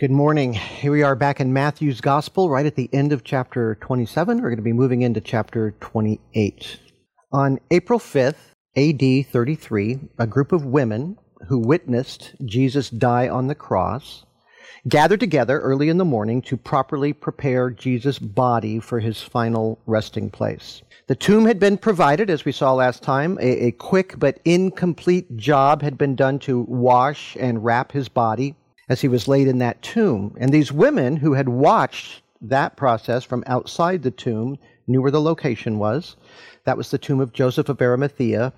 Good morning. Here we are back in Matthew's Gospel, right at the end of chapter 27. We're going to be moving into chapter 28. On April 5th, AD 33, a group of women who witnessed Jesus die on the cross gathered together early in the morning to properly prepare Jesus' body for his final resting place. The tomb had been provided, as we saw last time. A, a quick but incomplete job had been done to wash and wrap his body as he was laid in that tomb. And these women who had watched that process from outside the tomb knew where the location was. That was the tomb of Joseph of Arimathea.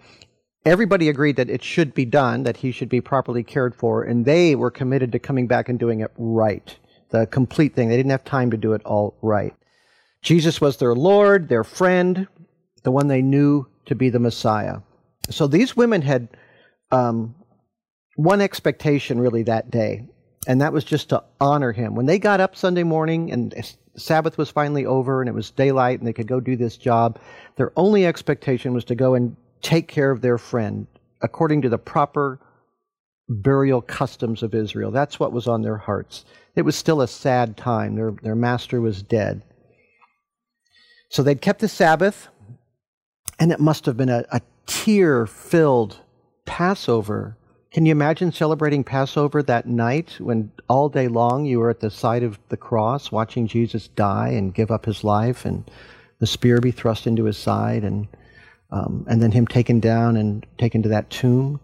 Everybody agreed that it should be done, that he should be properly cared for, and they were committed to coming back and doing it right. The complete thing. They didn't have time to do it all right. Jesus was their Lord, their friend, the one they knew to be the Messiah. So these women had um, one expectation really that day, and that was just to honor him. When they got up Sunday morning and Sabbath was finally over and it was daylight and they could go do this job, their only expectation was to go and take care of their friend according to the proper burial customs of Israel. That's what was on their hearts. It was still a sad time. Their, their master was dead. So they'd kept the Sabbath, and it must have been a, a tear filled Passover can you imagine celebrating Passover that night when all day long you were at the side of the cross watching Jesus die and give up his life and the spear be thrust into his side and, um, and then him taken down and taken to that tomb?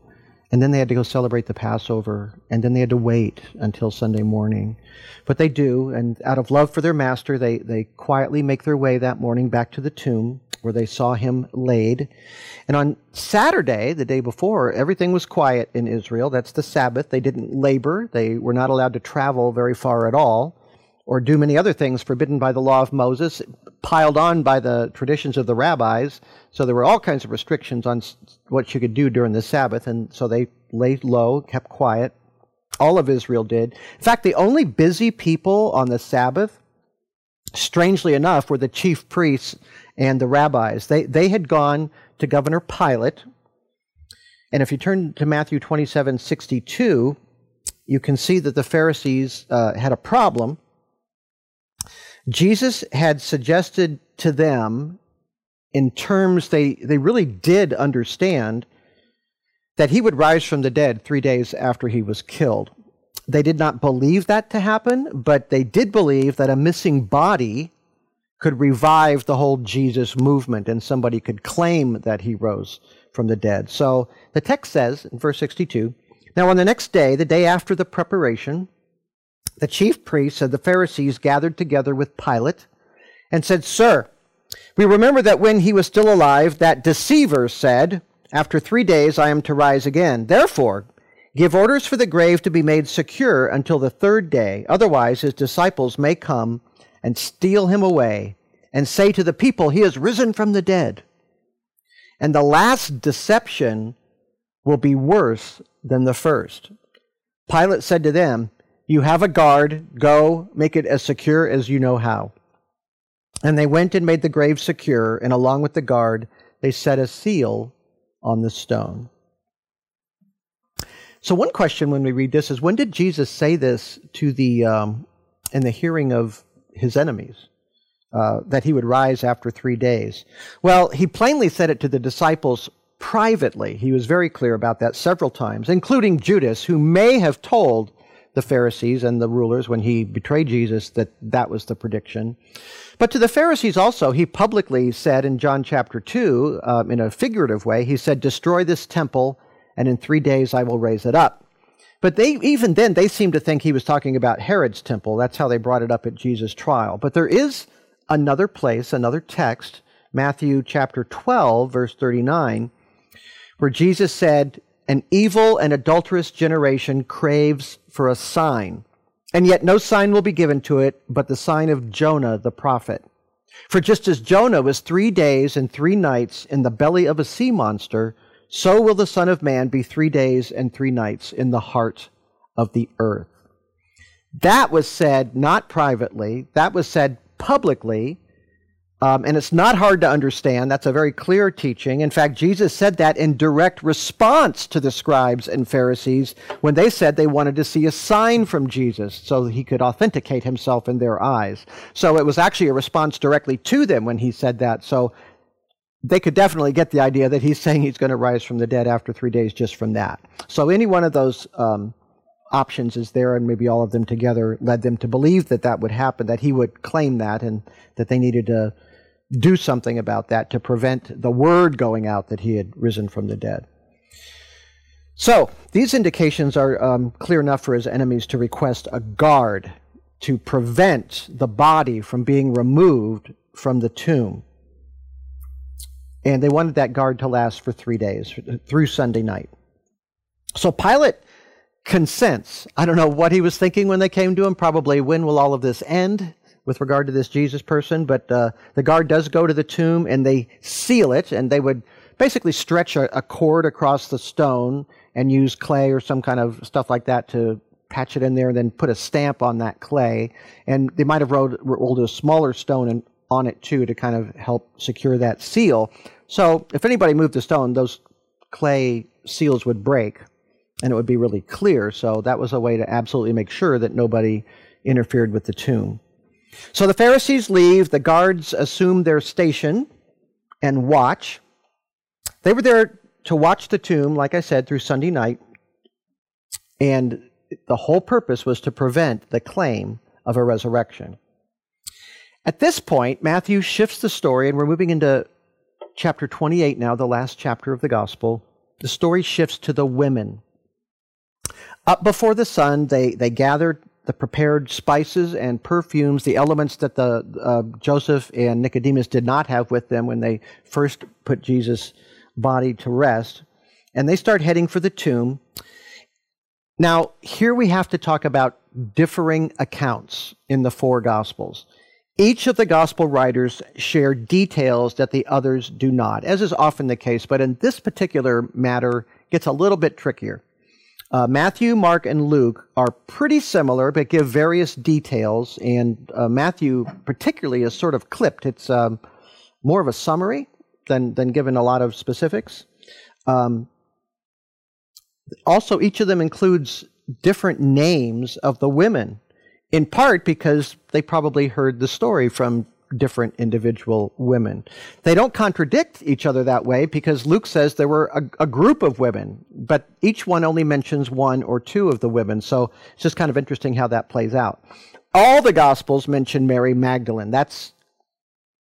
And then they had to go celebrate the Passover, and then they had to wait until Sunday morning. But they do, and out of love for their master, they, they quietly make their way that morning back to the tomb where they saw him laid. And on Saturday, the day before, everything was quiet in Israel. That's the Sabbath. They didn't labor, they were not allowed to travel very far at all or do many other things forbidden by the law of Moses, piled on by the traditions of the rabbis. So there were all kinds of restrictions on what you could do during the Sabbath, and so they lay low, kept quiet. All of Israel did. In fact, the only busy people on the Sabbath, strangely enough, were the chief priests and the rabbis. They, they had gone to Governor Pilate. And if you turn to Matthew 27 62, you can see that the Pharisees uh, had a problem. Jesus had suggested to them, in terms they, they really did understand, that he would rise from the dead three days after he was killed. They did not believe that to happen, but they did believe that a missing body could revive the whole Jesus movement and somebody could claim that he rose from the dead. So the text says in verse 62 Now on the next day, the day after the preparation, the chief priests and the Pharisees gathered together with Pilate and said, Sir, we remember that when he was still alive, that deceiver said, After three days I am to rise again. Therefore, give orders for the grave to be made secure until the third day. Otherwise, his disciples may come and steal him away and say to the people, He has risen from the dead. And the last deception will be worse than the first. Pilate said to them, You have a guard, go make it as secure as you know how. And they went and made the grave secure, and along with the guard, they set a seal on the stone. So, one question when we read this is when did Jesus say this to the, um, in the hearing of his enemies, uh, that he would rise after three days. Well, he plainly said it to the disciples privately. He was very clear about that several times, including Judas, who may have told the Pharisees and the rulers when he betrayed Jesus that that was the prediction. But to the Pharisees also, he publicly said in John chapter 2, um, in a figurative way, he said, Destroy this temple, and in three days I will raise it up. But they even then they seem to think he was talking about Herod's temple. That's how they brought it up at Jesus' trial. But there is another place, another text, Matthew chapter 12 verse 39, where Jesus said, "An evil and adulterous generation craves for a sign, and yet no sign will be given to it but the sign of Jonah the prophet." For just as Jonah was 3 days and 3 nights in the belly of a sea monster, so will the Son of Man be three days and three nights in the heart of the earth. That was said not privately, that was said publicly Um, and it's not hard to understand. That's a very clear teaching. In fact, Jesus said that in direct response to the scribes and Pharisees when they said they wanted to see a sign from Jesus so that he could authenticate himself in their eyes. So it was actually a response directly to them when he said that. So they could definitely get the idea that he's saying he's going to rise from the dead after three days just from that. So any one of those um, options is there, and maybe all of them together led them to believe that that would happen, that he would claim that, and that they needed to do something about that to prevent the word going out that he had risen from the dead. So, these indications are um, clear enough for his enemies to request a guard to prevent the body from being removed from the tomb. And they wanted that guard to last for three days, through Sunday night. So Pilate consents. I don't know what he was thinking when they came to him. Probably, when will all of this end? with regard to this Jesus person, but uh, the guard does go to the tomb and they seal it, and they would basically stretch a, a, cord across the stone and use clay or some kind of stuff like that to patch it in there and then put a stamp on that clay. And they might have rolled, rolled a smaller stone and, on it too to kind of help secure that seal. So if anybody moved the stone, those clay seals would break and it would be really clear. So that was a way to absolutely make sure that nobody interfered with the tomb. So the Pharisees leave, the guards assume their station and watch. They were there to watch the tomb, like I said, through Sunday night, and the whole purpose was to prevent the claim of a resurrection. At this point, Matthew shifts the story, and we're moving into chapter 28 now, the last chapter of the gospel. The story shifts to the women. Up before the sun, they, they gathered the prepared spices and perfumes, the elements that the uh, Joseph and Nicodemus did not have with them when they first put Jesus' body to rest, and they start heading for the tomb. Now, here we have to talk about differing accounts in the four Gospels. Each of the Gospel writers share details that the others do not, as is often the case, but in this particular matter, gets a little bit trickier. Uh, Matthew, Mark, and Luke are pretty similar, but give various details. And uh, Matthew, particularly, is sort of clipped. It's um, more of a summary than than given a lot of specifics. Um, also, each of them includes different names of the women, in part because they probably heard the story from different individual women. They don't contradict each other that way because Luke says there were a, a, group of women, but each one only mentions one or two of the women. So it's just kind of interesting how that plays out. All the Gospels mention Mary Magdalene. That's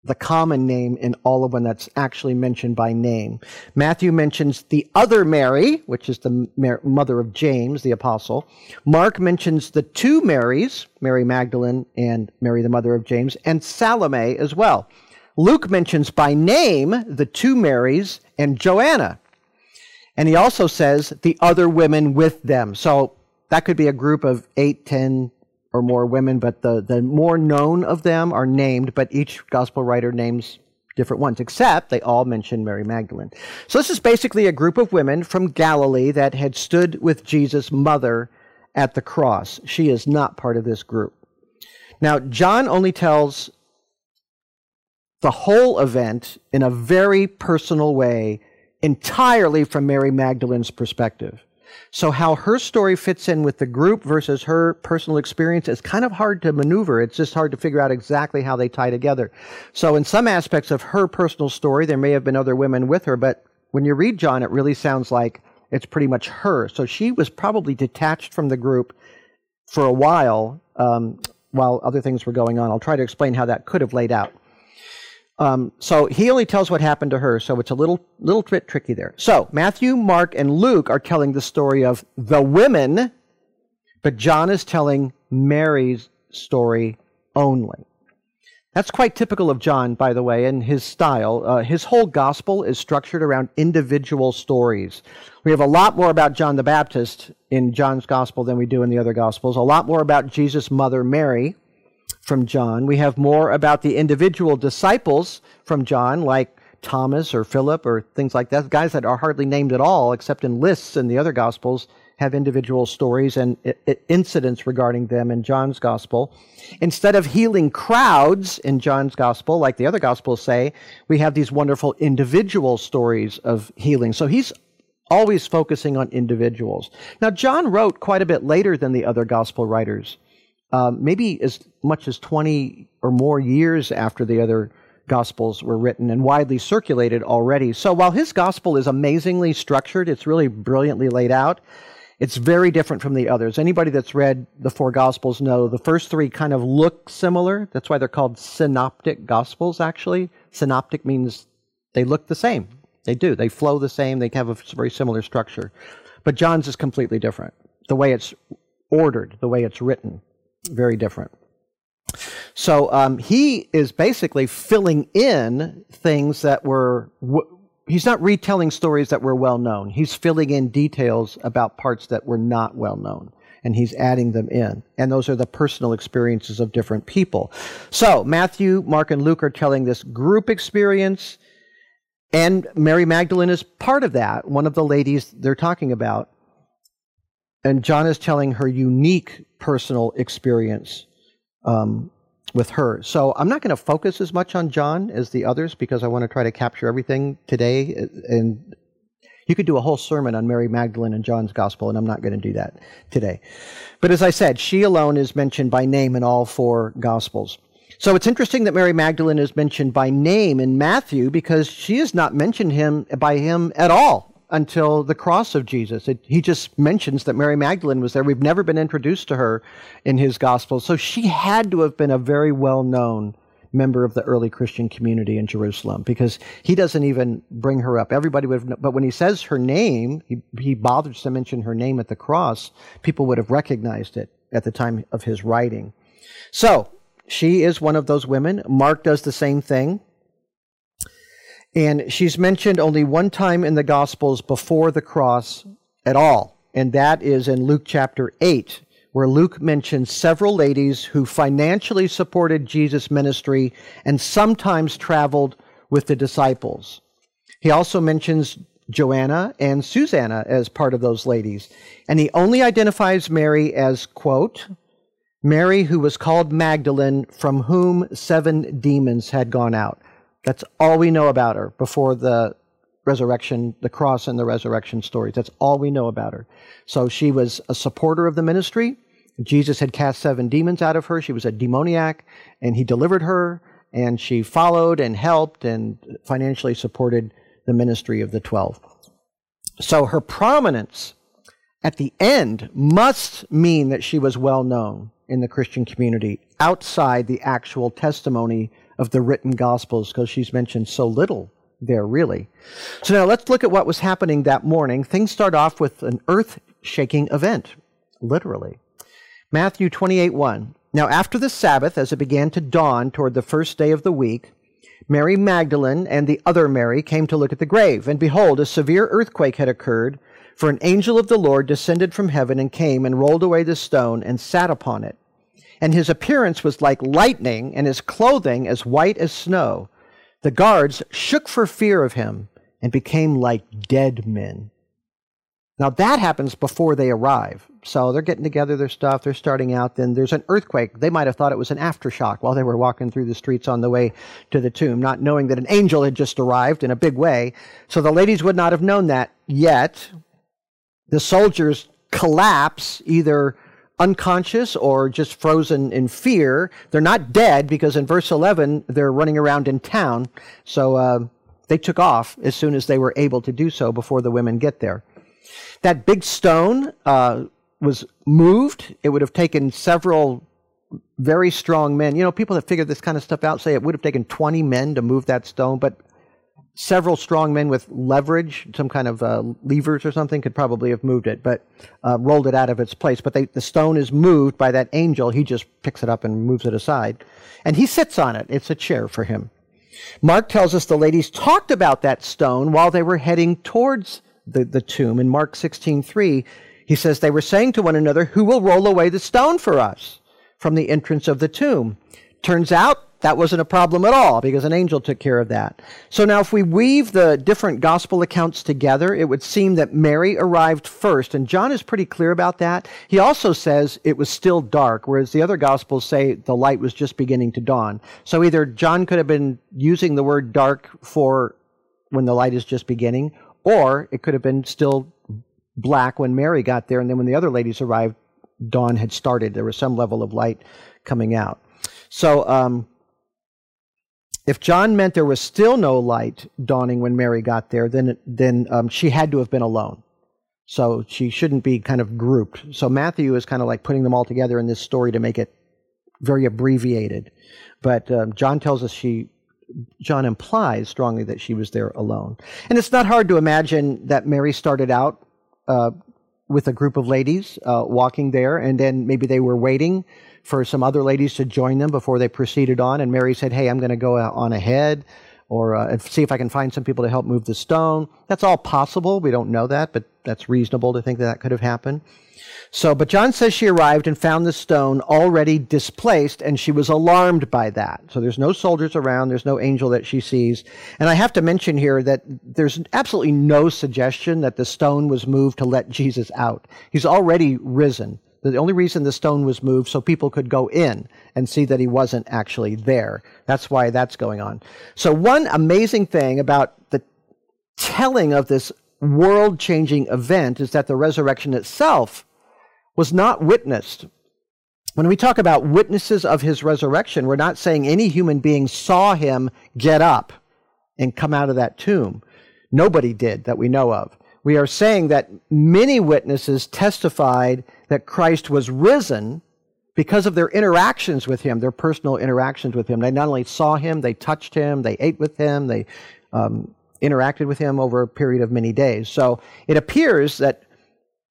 the common name in all of them that's actually mentioned by name. Matthew mentions the other Mary, which is the mother of James, the apostle. Mark mentions the two Marys, Mary Magdalene and Mary, the mother of James, and Salome as well. Luke mentions by name the two Marys and Joanna. And he also says the other women with them. So that could be a group of eight, ten, or more women, but the, the more known of them are named, but each gospel writer names different ones, except they all mention Mary Magdalene. So this is basically a group of women from Galilee that had stood with Jesus' mother at the cross. She is not part of this group. Now, John only tells the whole event in a very personal way, entirely from Mary Magdalene's perspective. So, how her story fits in with the group versus her personal experience is kind of hard to maneuver. It's just hard to figure out exactly how they tie together. So, in some aspects of her personal story, there may have been other women with her, but when you read John, it really sounds like it's pretty much her. So, she was probably detached from the group for a while um, while other things were going on. I'll try to explain how that could have laid out. Um, so he only tells what happened to her, so it's a little little bit tricky there. So Matthew, Mark, and Luke are telling the story of the women, but John is telling Mary's story only. That's quite typical of John, by the way, and his style. Uh, his whole gospel is structured around individual stories. We have a lot more about John the Baptist in John's gospel than we do in the other gospels, a lot more about Jesus' mother, Mary from John. We have more about the individual disciples from John, like Thomas or Philip or things like that, guys that are hardly named at all except in lists in the other Gospels have individual stories and incidents regarding them in John's gospel. Instead of healing crowds in John's gospel, like the other gospels say, we have these wonderful individual stories of healing. So he's always focusing on individuals. Now, John wrote quite a bit later than the other gospel writers, um, maybe as much as 20 or more years after the other gospels were written and widely circulated already. So while his gospel is amazingly structured, it's really brilliantly laid out. It's very different from the others. Anybody that's read the four gospels know the first three kind of look similar. That's why they're called synoptic gospels, actually. Synoptic means they look the same. They do. They flow the same. They have a very similar structure. But John's is completely different. The way it's ordered, the way it's written, very different. So um, he is basically filling in things that were. W- he's not retelling stories that were well known. He's filling in details about parts that were not well known. And he's adding them in. And those are the personal experiences of different people. So, Matthew, Mark, and Luke are telling this group experience. And Mary Magdalene is part of that, one of the ladies they're talking about. And John is telling her unique personal experience um, with her. So I'm not going to focus as much on John as the others because I want to try to capture everything today. And you could do a whole sermon on Mary Magdalene and John's gospel, and I'm not going to do that today. But as I said, she alone is mentioned by name in all four gospels. So it's interesting that Mary Magdalene is mentioned by name in Matthew because she is not mentioned him by him at all until the cross of Jesus. It, he just mentions that Mary Magdalene was there. We've never been introduced to her in his gospel. So she had to have been a very well known member of the early Christian community in Jerusalem because he doesn't even bring her up. Everybody would have, but when he says her name, he, he bothers to mention her name at the cross, people would have recognized it at the time of his writing. So she is one of those women. Mark does the same thing. And she's mentioned only one time in the Gospels before the cross at all, and that is in Luke chapter 8, where Luke mentions several ladies who financially supported Jesus' ministry and sometimes traveled with the disciples. He also mentions Joanna and Susanna as part of those ladies. And he only identifies Mary as, quote, Mary who was called Magdalene, from whom seven demons had gone out. That's all we know about her before the resurrection, the cross and the resurrection stories. That's all we know about her. So she was a supporter of the ministry. Jesus had cast seven demons out of her. She was a demoniac, and he delivered her, and she followed and helped and financially supported the ministry of the twelve. So her prominence at the end must mean that she was well known in the Christian community outside the actual testimony of the written Gospels because she's mentioned so little there, really. So now let's look at what was happening that morning. Things start off with an earth shaking event, literally. Matthew 28 1. Now, after the Sabbath, as it began to dawn toward the first day of the week, Mary Magdalene and the other Mary came to look at the grave, and behold, a severe earthquake had occurred, for an angel of the Lord descended from heaven and came and rolled away the stone and sat upon it and his appearance was like lightning, and his clothing as white as snow. The guards shook for fear of him and became like dead men. Now that happens before they arrive. So they're getting together their stuff, they're starting out, then there's an earthquake. They might have thought it was an aftershock while they were walking through the streets on the way to the tomb, not knowing that an angel had just arrived in a big way. So the ladies would not have known that yet. The soldiers collapse either unconscious or just frozen in fear. They're not dead because in verse 11, they're running around in town. So uh, they took off as soon as they were able to do so before the women get there. That big stone uh, was moved. It would have taken several very strong men. You know, people that figure this kind of stuff out say it would have taken 20 men to move that stone, but several strong men with leverage, some kind of uh, levers or something, could probably have moved it, but uh, rolled it out of its place. But they, the stone is moved by that angel. He just picks it up and moves it aside. And he sits on it. It's a chair for him. Mark tells us the ladies talked about that stone while they were heading towards the, the tomb. In Mark 16:3, he says they were saying to one another, "Who will roll away the stone for us from the entrance of the tomb?" Turns out that wasn't a problem at all because an angel took care of that. So now, if we weave the different gospel accounts together, it would seem that Mary arrived first. And John is pretty clear about that. He also says it was still dark, whereas the other gospels say the light was just beginning to dawn. So either John could have been using the word dark for when the light is just beginning, or it could have been still black when Mary got there. And then when the other ladies arrived, dawn had started. There was some level of light coming out. So, um, if John meant there was still no light dawning when Mary got there, then then um, she had to have been alone. So she shouldn't be kind of grouped. So Matthew is kind of like putting them all together in this story to make it very abbreviated. But um, John tells us she, John implies strongly that she was there alone. And it's not hard to imagine that Mary started out uh, with a group of ladies uh, walking there, and then maybe they were waiting for some other ladies to join them before they proceeded on. And Mary said, Hey, I'm going to go on ahead or uh, see if I can find some people to help move the stone. That's all possible. We don't know that, but that's reasonable to think that that could have happened. So, but John says she arrived and found the stone already displaced, and she was alarmed by that. So there's no soldiers around, there's no angel that she sees. And I have to mention here that there's absolutely no suggestion that the stone was moved to let Jesus out. He's already risen. The only reason the stone was moved so people could go in and see that he wasn't actually there. That's why that's going on. So one amazing thing about the telling of this world changing event is that the resurrection itself was not witnessed. When we talk about witnesses of his resurrection, we're not saying any human being saw him get up and come out of that tomb. Nobody did that we know of. We are saying that many witnesses testified that Christ was risen because of their interactions with him, their personal interactions with him. They not only saw him, they touched him, they ate with him, they um, interacted with him over a period of many days. So it appears that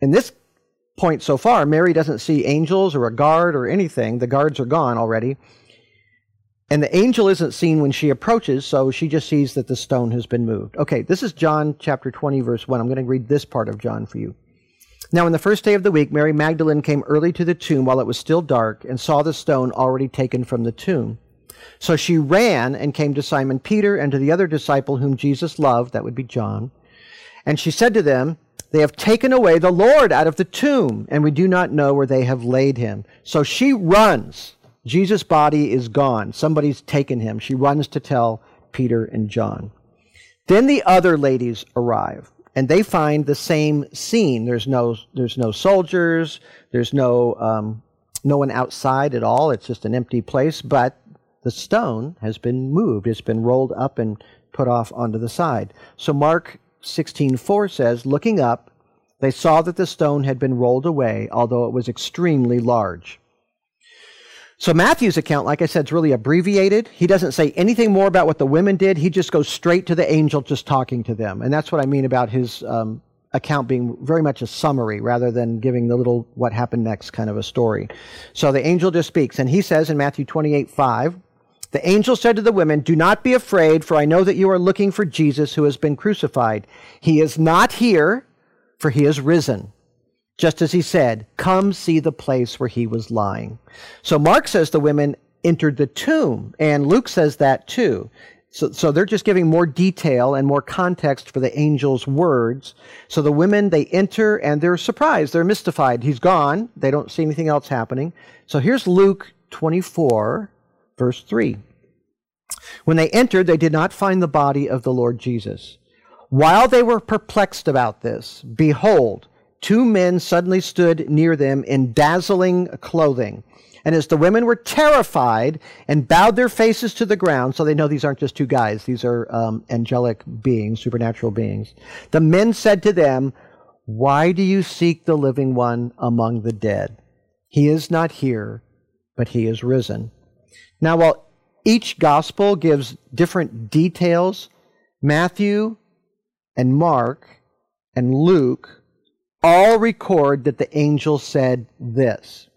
in this point so far, Mary doesn't see angels or a guard or anything. The guards are gone already. And the angel isn't seen when she approaches, so she just sees that the stone has been moved. Okay, this is John chapter 20, verse 1. I'm going to read this part of John for you. Now, on the first day of the week, Mary Magdalene came early to the tomb while it was still dark and saw the stone already taken from the tomb. So she ran and came to Simon Peter and to the other disciple whom Jesus loved, that would be John. And she said to them, They have taken away the Lord out of the tomb, and we do not know where they have laid him. So she runs. Jesus' body is gone. Somebody's taken him. She runs to tell Peter and John. Then the other ladies arrive and they find the same scene. There's no there's no soldiers. There's no um, no one outside at all. It's just an empty place. But the stone has been moved. It's been rolled up and put off onto the side. So Mark 16:4 says, looking up, they saw that the stone had been rolled away, although it was extremely large. So Matthew's account, like I said, is really abbreviated. He doesn't say anything more about what the women did. He just goes straight to the angel just talking to them. And that's what I mean about his um, account being very much a summary rather than giving the little what happened next kind of a story. So the angel just speaks. And he says in Matthew 28 5, the angel said to the women, Do not be afraid, for I know that you are looking for Jesus who has been crucified. He is not here, for he is risen just as he said, Come see the place where he was lying. So Mark says the women entered the tomb, and Luke says that too. So, so they're just giving more detail and more context for the angel's words. So the women, they enter and they're surprised. They're mystified. He's gone. They don't see anything else happening. So here's Luke 24, verse 3. When they entered, they did not find the body of the Lord Jesus. While they were perplexed about this, behold, two men suddenly stood near them in dazzling clothing. And as the women were terrified and bowed their faces to the ground, so they know these aren't just two guys, these are um, angelic beings, supernatural beings, the men said to them, Why do you seek the living one among the dead? He is not here, but he is risen. Now, while each gospel gives different details, Matthew and Mark and Luke all record that the angel said this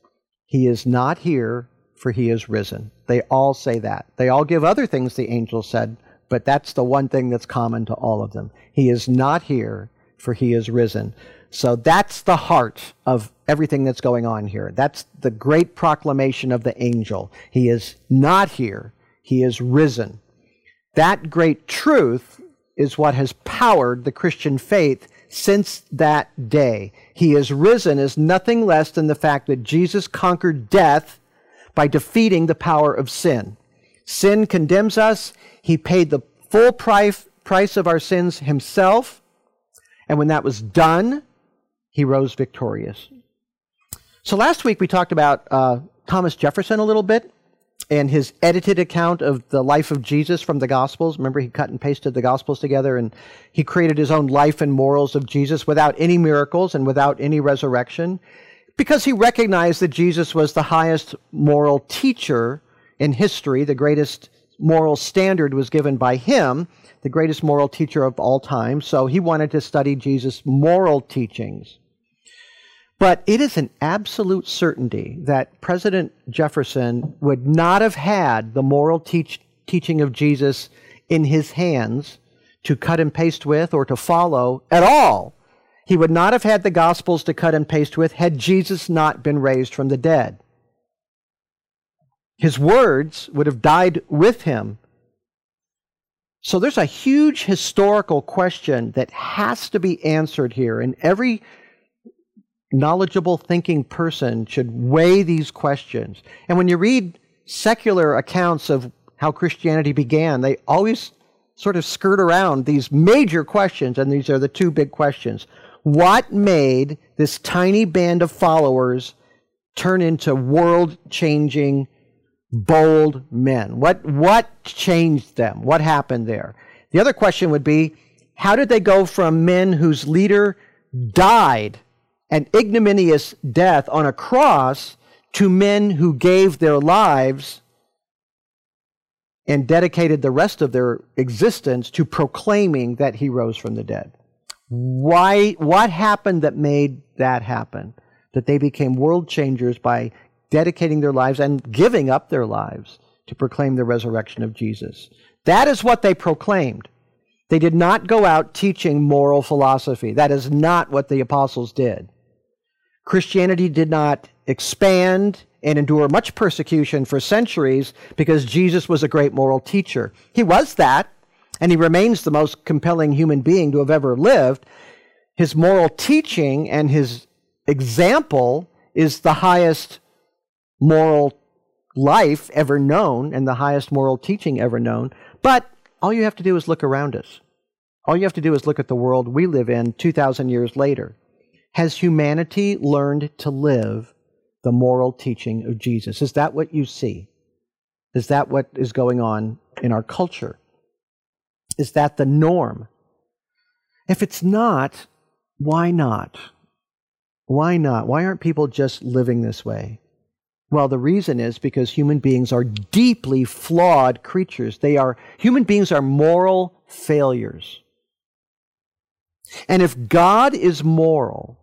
He is not here, for he is risen. They all say that. They all give other things the angel said, but that's the one thing that's common to all of them. He is not here, for he is risen. So that's the heart of everything that's going on here. That's the great proclamation of the angel. He is not here, He is risen. That great truth is what has powered the Christian faith since that day. He is risen is nothing less than the fact that Jesus conquered death by defeating the power of sin. Sin condemns us. He paid the full price, price of our sins himself. And when that was done, he rose victorious. So last week we talked about uh, Thomas Jefferson a little bit and his edited account of the life of Jesus from the Gospels. Remember, he cut and pasted the Gospels together and he created his own life and morals of Jesus without any miracles and without any resurrection because he recognized that Jesus was the highest moral teacher in history. The greatest moral standard was given by him, the greatest moral teacher of all time. So he wanted to study Jesus' moral teachings. But it is an absolute certainty that President Jefferson would not have had the moral teach, teaching of Jesus in his hands to cut and paste with or to follow at all. He would not have had the Gospels to cut and paste with had Jesus not been raised from the dead. His words would have died with him. So there's a huge historical question that has to be answered here, and every knowledgeable thinking person should weigh these questions. And when you read secular accounts of how Christianity began, they always sort of skirt around these major questions, and these are the two big questions. What made this tiny band of followers turn into world changing, bold men? What, what changed them? What happened there? The other question would be how did they go from men whose leader died an ignominious death on a cross to men who gave their lives and dedicated the rest of their existence to proclaiming that he rose from the dead. Why, what happened that made that happen? That they became world changers by dedicating their lives and giving up their lives to proclaim the resurrection of Jesus. That is what they proclaimed. They did not go out teaching moral philosophy. That is not what the apostles did. Christianity did not expand and endure much persecution for centuries because Jesus was a great moral teacher. He was that, and he remains the most compelling human being to have ever lived. His moral teaching and his example is the highest moral life ever known and the highest moral teaching ever known. But all you have to do is look around us. All you have to do is look at the world we live in 2,000 years later. Has humanity learned to live the moral teaching of Jesus? Is that what you see? Is that what is going on in our culture? Is that the norm? If it's not, why not? Why not? Why aren't people just living this way? Well, the reason is because human beings are deeply flawed creatures. They are human beings are moral failures. And if God is moral,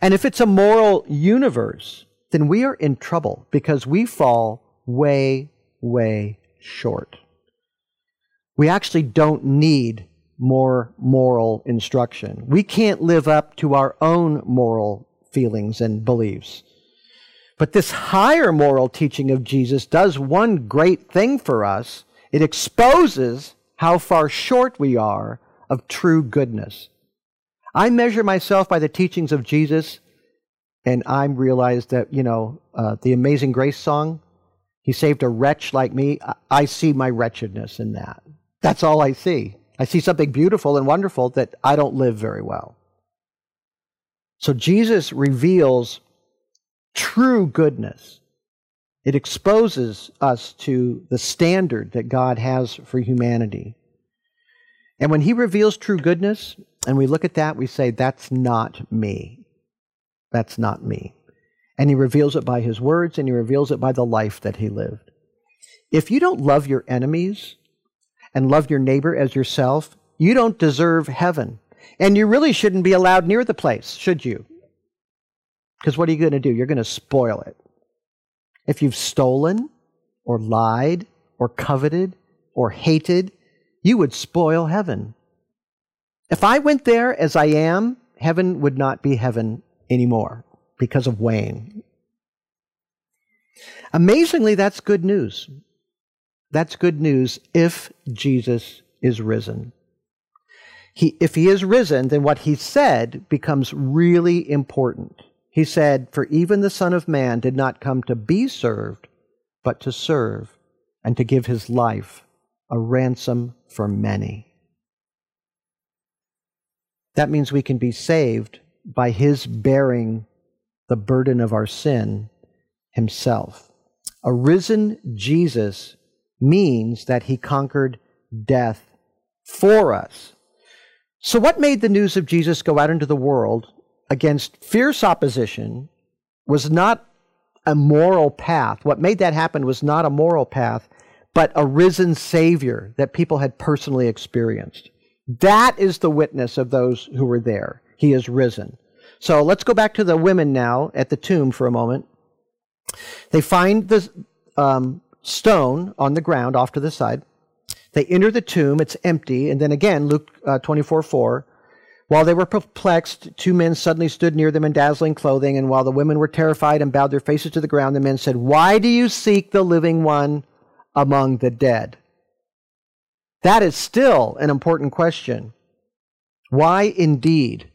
and if it's a moral universe, then we are in trouble because we fall way, way short. We actually don't need more moral instruction. We can't live up to our own moral feelings and beliefs. But this higher moral teaching of Jesus does one great thing for us it exposes how far short we are of true goodness. I measure myself by the teachings of Jesus, and I realize that, you know, uh, the Amazing Grace song, He saved a wretch like me. I see my wretchedness in that. That's all I see. I see something beautiful and wonderful that I don't live very well. So Jesus reveals true goodness. It exposes us to the standard that God has for humanity. And when He reveals true goodness, and we look at that, we say, That's not me. That's not me. And He reveals it by His words, and He reveals it by the life that He lived. If you don't love your enemies and love your neighbor as yourself, you don't deserve heaven. And you really shouldn't be allowed near the place, should you? Because what are you going to do? You're going to spoil it. If you've stolen or lied or coveted or hated, you would spoil heaven. If I went there as I am, heaven would not be heaven anymore because of Wayne. Amazingly, that's good news. That's good news if Jesus is risen. He, if he is risen, then what he said becomes really important. He said, For even the Son of Man did not come to be served, but to serve, and to give his life a ransom for many. That means we can be saved by his bearing the burden of our sin himself. A risen Jesus means that he conquered death for us. So, what made the news of Jesus go out into the world against fierce opposition was not a moral path. What made that happen was not a moral path, but a risen Savior that people had personally experienced. That is the witness of those who were there. He is risen. So let's go back to the women now at the tomb for a moment. They find the um, stone on the ground off to the side. They enter the tomb, it's empty. And then again, Luke uh, 24 4. While they were perplexed, two men suddenly stood near them in dazzling clothing. And while the women were terrified and bowed their faces to the ground, the men said, Why do you seek the living one among the dead? That is still an important question. Why indeed?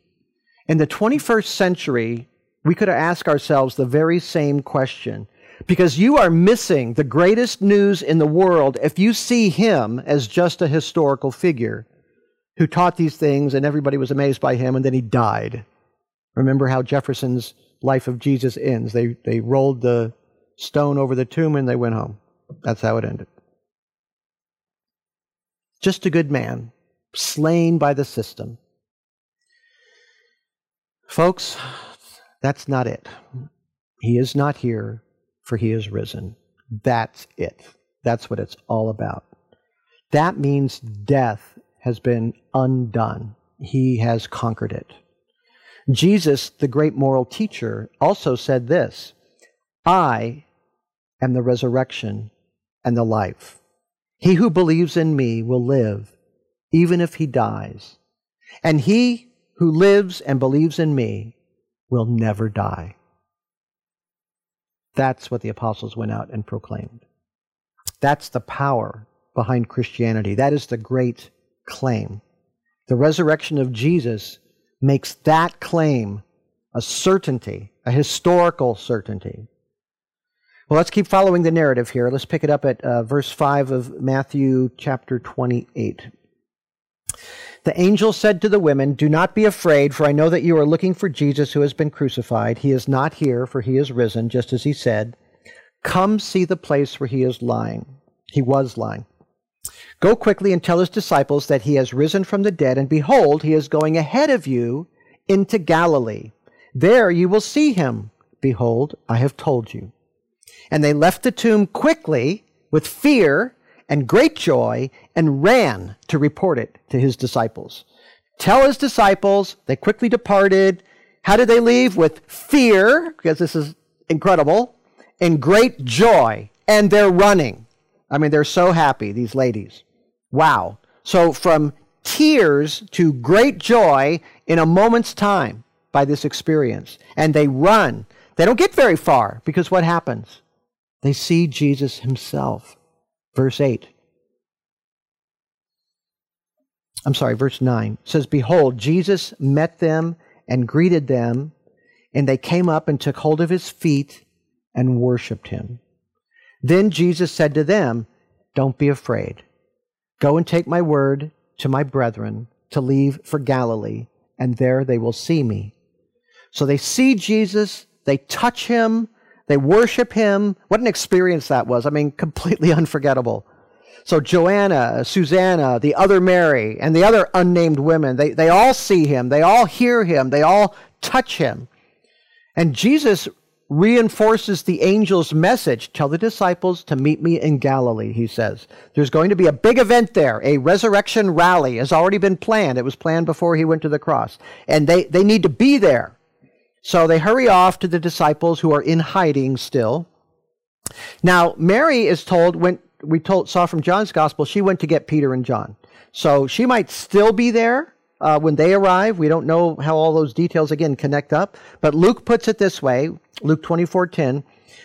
In the 21st century, we could ask ourselves the very same question. Because you are missing the greatest news in the world if you see him as just a historical figure who taught these things and everybody was amazed by him and then he died. Remember how Jefferson's life of Jesus ends. They, they rolled the stone over the tomb and they went home. That's how it ended. Just a good man, slain by the system. Folks, that's not it. He is not here, for he is risen. That's it. That's what it's all about. That means death has been undone. He has conquered it. Jesus, the great moral teacher, also said this I am the resurrection and the life. He who believes in me will live, even if he dies. And he who lives and believes in me will never die. That's what the apostles went out and proclaimed. That's the power behind Christianity. That is the great claim. The resurrection of Jesus makes that claim a certainty, a historical certainty. Well, let's keep following the narrative here. Let's pick it up at uh, verse 5 of Matthew chapter 28. The angel said to the women, Do not be afraid, for I know that you are looking for Jesus who has been crucified. He is not here, for he is risen, just as he said. Come see the place where he is lying. He was lying. Go quickly and tell his disciples that he has risen from the dead, and behold, he is going ahead of you into Galilee. There you will see him. Behold, I have told you. And they left the tomb quickly with fear and great joy and ran to report it to his disciples. Tell his disciples, they quickly departed. How did they leave? With fear, because this is incredible, and great joy. And they're running. I mean, they're so happy, these ladies. Wow. So from tears to great joy in a moment's time by this experience. And they run. They don't get very far because what happens? They see Jesus himself. Verse 8. I'm sorry, verse 9 says, Behold, Jesus met them and greeted them, and they came up and took hold of his feet and worshiped him. Then Jesus said to them, Don't be afraid. Go and take my word to my brethren to leave for Galilee, and there they will see me. So they see Jesus, they touch him, they worship him. What an experience that was. I mean, completely unforgettable. So Joanna, Susanna, the other Mary, and the other unnamed women, they, they all see him. They all hear him. They all touch him. And Jesus reinforces the angel's message. Tell the disciples to meet me in Galilee, he says. There's going to be a big event there. A resurrection rally has already been planned. It was planned before he went to the cross. And they, they need to be there. So they hurry off to the disciples who are in hiding still. Now, Mary is told, when we told, saw from John's gospel, she went to get Peter and John. So she might still be there uh, when they arrive. We don't know how all those details again connect up. But Luke puts it this way Luke 24 10.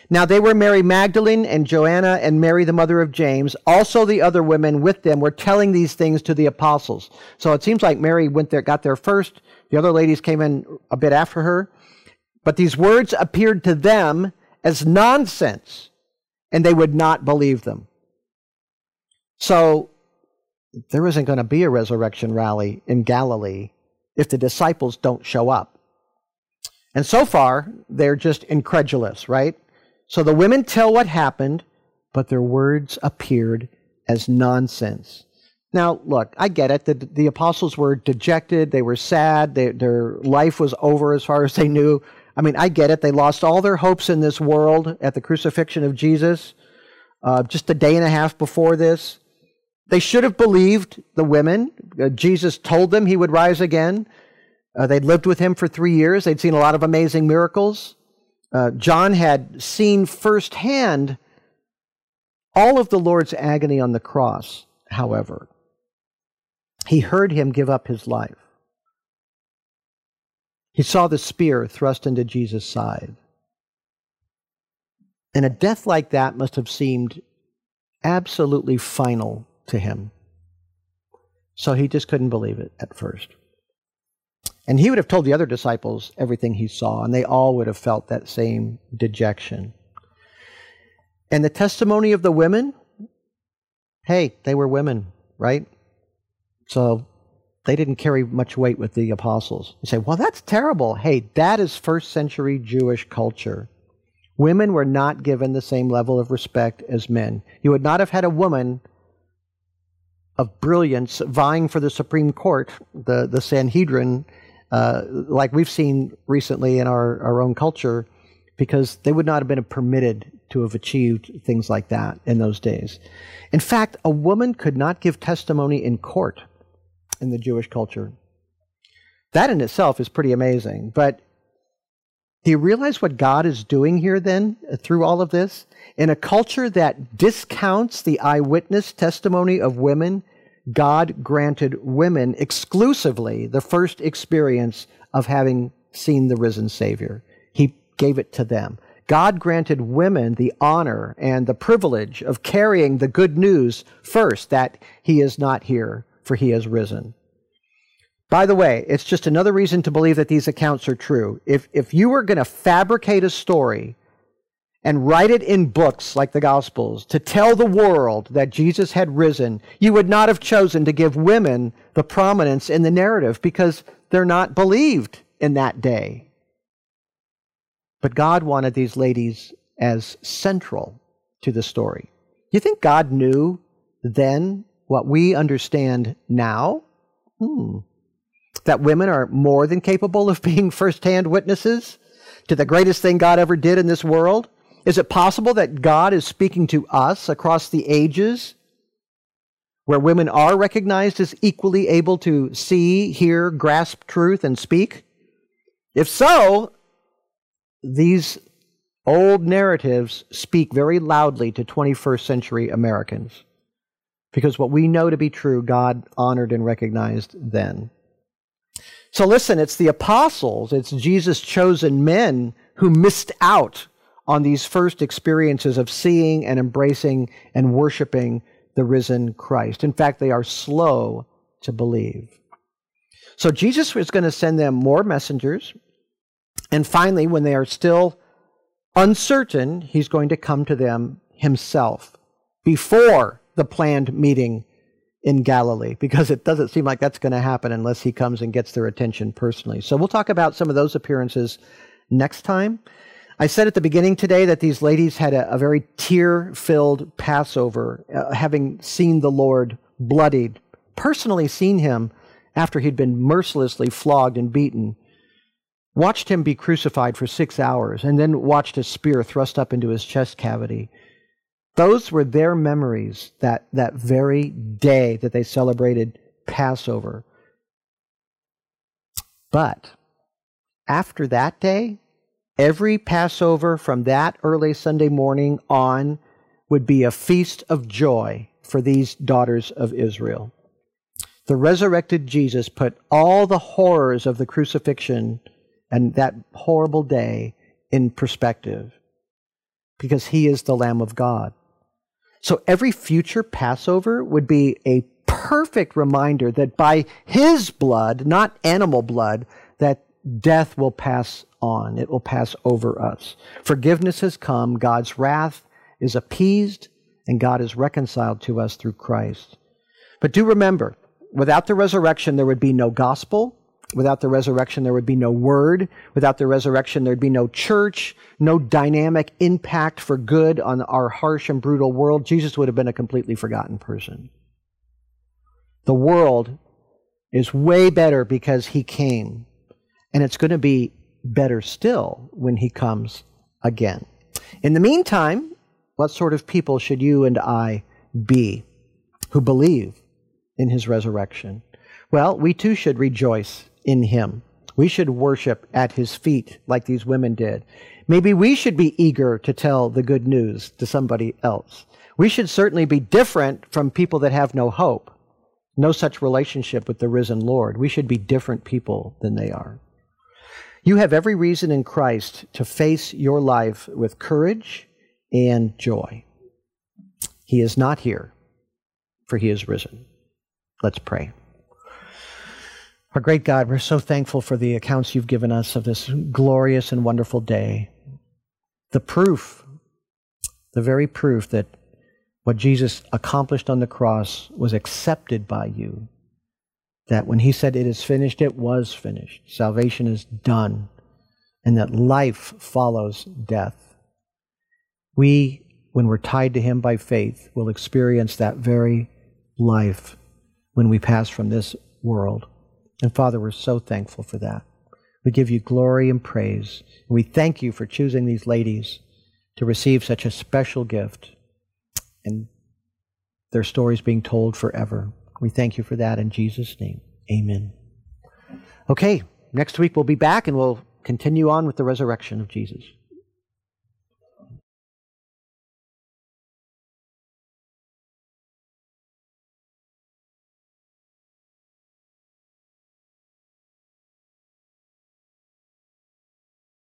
Now they were Mary Magdalene and Joanna and Mary, the mother of James. Also, the other women with them were telling these things to the apostles. So it seems like Mary went there, got there first. The other ladies came in a bit after her. But these words appeared to them as nonsense, and they would not believe them. So there isn't going to be a resurrection rally in Galilee if the disciples don't show up. And so far, they're just incredulous, right? So the women tell what happened, but their words appeared as nonsense. Now, look, I get it. The, the apostles were dejected. They were sad. They, their life was over as far as they knew. I mean, I get it. They lost all their hopes in this world at the crucifixion of Jesus uh, just a day and a half before this. They should have believed the women. Uh, Jesus told them he would rise again. Uh, they'd lived with him for three years. They'd seen a lot of amazing miracles. Uh, John had seen firsthand all of the Lord's agony on the cross, however. He heard him give up his life. He saw the spear thrust into Jesus' side. And a death like that must have seemed absolutely final to him. So he just couldn't believe it at first. And he would have told the other disciples everything he saw, and they all would have felt that same dejection. And the testimony of the women hey, they were women, right? So they didn't carry much weight with the apostles. You say, well, that's terrible. Hey, that is first century Jewish culture. Women were not given the same level of respect as men. You would not have had a woman of brilliance vying for the Supreme Court, the, the Sanhedrin, uh, like we've seen recently in our, our own culture, because they would not have been permitted to have achieved things like that in those days. In fact, a woman could not give testimony in court in the Jewish culture. That in itself is pretty amazing. But do you realize what God is doing here then uh, through all of this? In a culture that discounts the eyewitness testimony of women God granted women exclusively the first experience of having seen the risen Savior. He gave it to them. God granted women the honor and the privilege of carrying the good news first that He is not here, for He has risen. By the way, it's just another reason to believe that these accounts are true. If, if you were going to fabricate a story and write it in books like the Gospels to tell the world that Jesus had risen, you would not have chosen to give women the prominence in the narrative because they're not believed in that day. But God wanted these ladies as central to the story. You think God knew then what we understand now? Hmm. That women are more than capable of being firsthand witnesses to the greatest thing God ever did in this world? Is it possible that God is speaking to us across the ages where women are recognized as equally able to see, hear, grasp truth, and speak? If so, these old narratives speak very loudly to 21st century Americans. Because what we know to be true, God honored and recognized then. So listen, it's the apostles, it's Jesus' chosen men who missed out on these first experiences of seeing and embracing and worshiping the risen Christ. In fact, they are slow to believe. So Jesus is going to send them more messengers. And finally, when they are still uncertain, he's going to come to them himself before the planned meeting in Galilee, because it doesn't seem like that's going to happen unless he comes and gets their attention personally. So we'll talk about some of those appearances next time. I said at the beginning today that these ladies had a, a very tear filled Passover, uh, having seen the Lord bloodied, personally seen him after he'd been mercilessly flogged and beaten, watched him be crucified for six hours, and then watched a spear thrust up into his chest cavity. Those were their memories that, that very day that they celebrated Passover. But after that day, Every Passover from that early Sunday morning on would be a feast of joy for these daughters of Israel. The resurrected Jesus put all the horrors of the crucifixion and that horrible day in perspective. because he is the Lamb of God. So every future Passover would be a perfect reminder that by his blood, not animal blood, that death will pass on. It will pass over us. Forgiveness has come, God's wrath is appeased, and God is reconciled to us through Christ. But do remember, without the resurrection, there would be no gospel. Without the resurrection, there would be no word. Without the resurrection, there'd be no church, no dynamic impact for good on our harsh and brutal world. Jesus would have been a completely forgotten person. The world is way better because he came, and it's going to be better still when he comes again. In the meantime, what sort of people should you and I be who believe in his resurrection? Well, we too should rejoice in him. We should worship at his feet like these women did. Maybe we should be eager to tell the good news to somebody else. We should certainly be different from people that have no hope, no such relationship with the risen Lord. We should be different people than they are. You have every reason in Christ to face your life with courage and joy. He is not here, for he is risen. Let's pray. Our great God, we're so thankful for the accounts you've given us of this glorious and wonderful day. The proof, the very proof that what Jesus accomplished on the cross was accepted by you. That when he said, It is finished, it was finished. Salvation is done. And that life follows death. We, when we're tied to him by faith, will experience that very life when we pass from this world. And Father, we're so thankful for that. We give you glory and praise. And we thank you for choosing these ladies to receive such a special gift and their stories being told forever. We thank you for that in Jesus' name. Amen. Okay, next week we'll be back and we'll continue on with the resurrection of Jesus.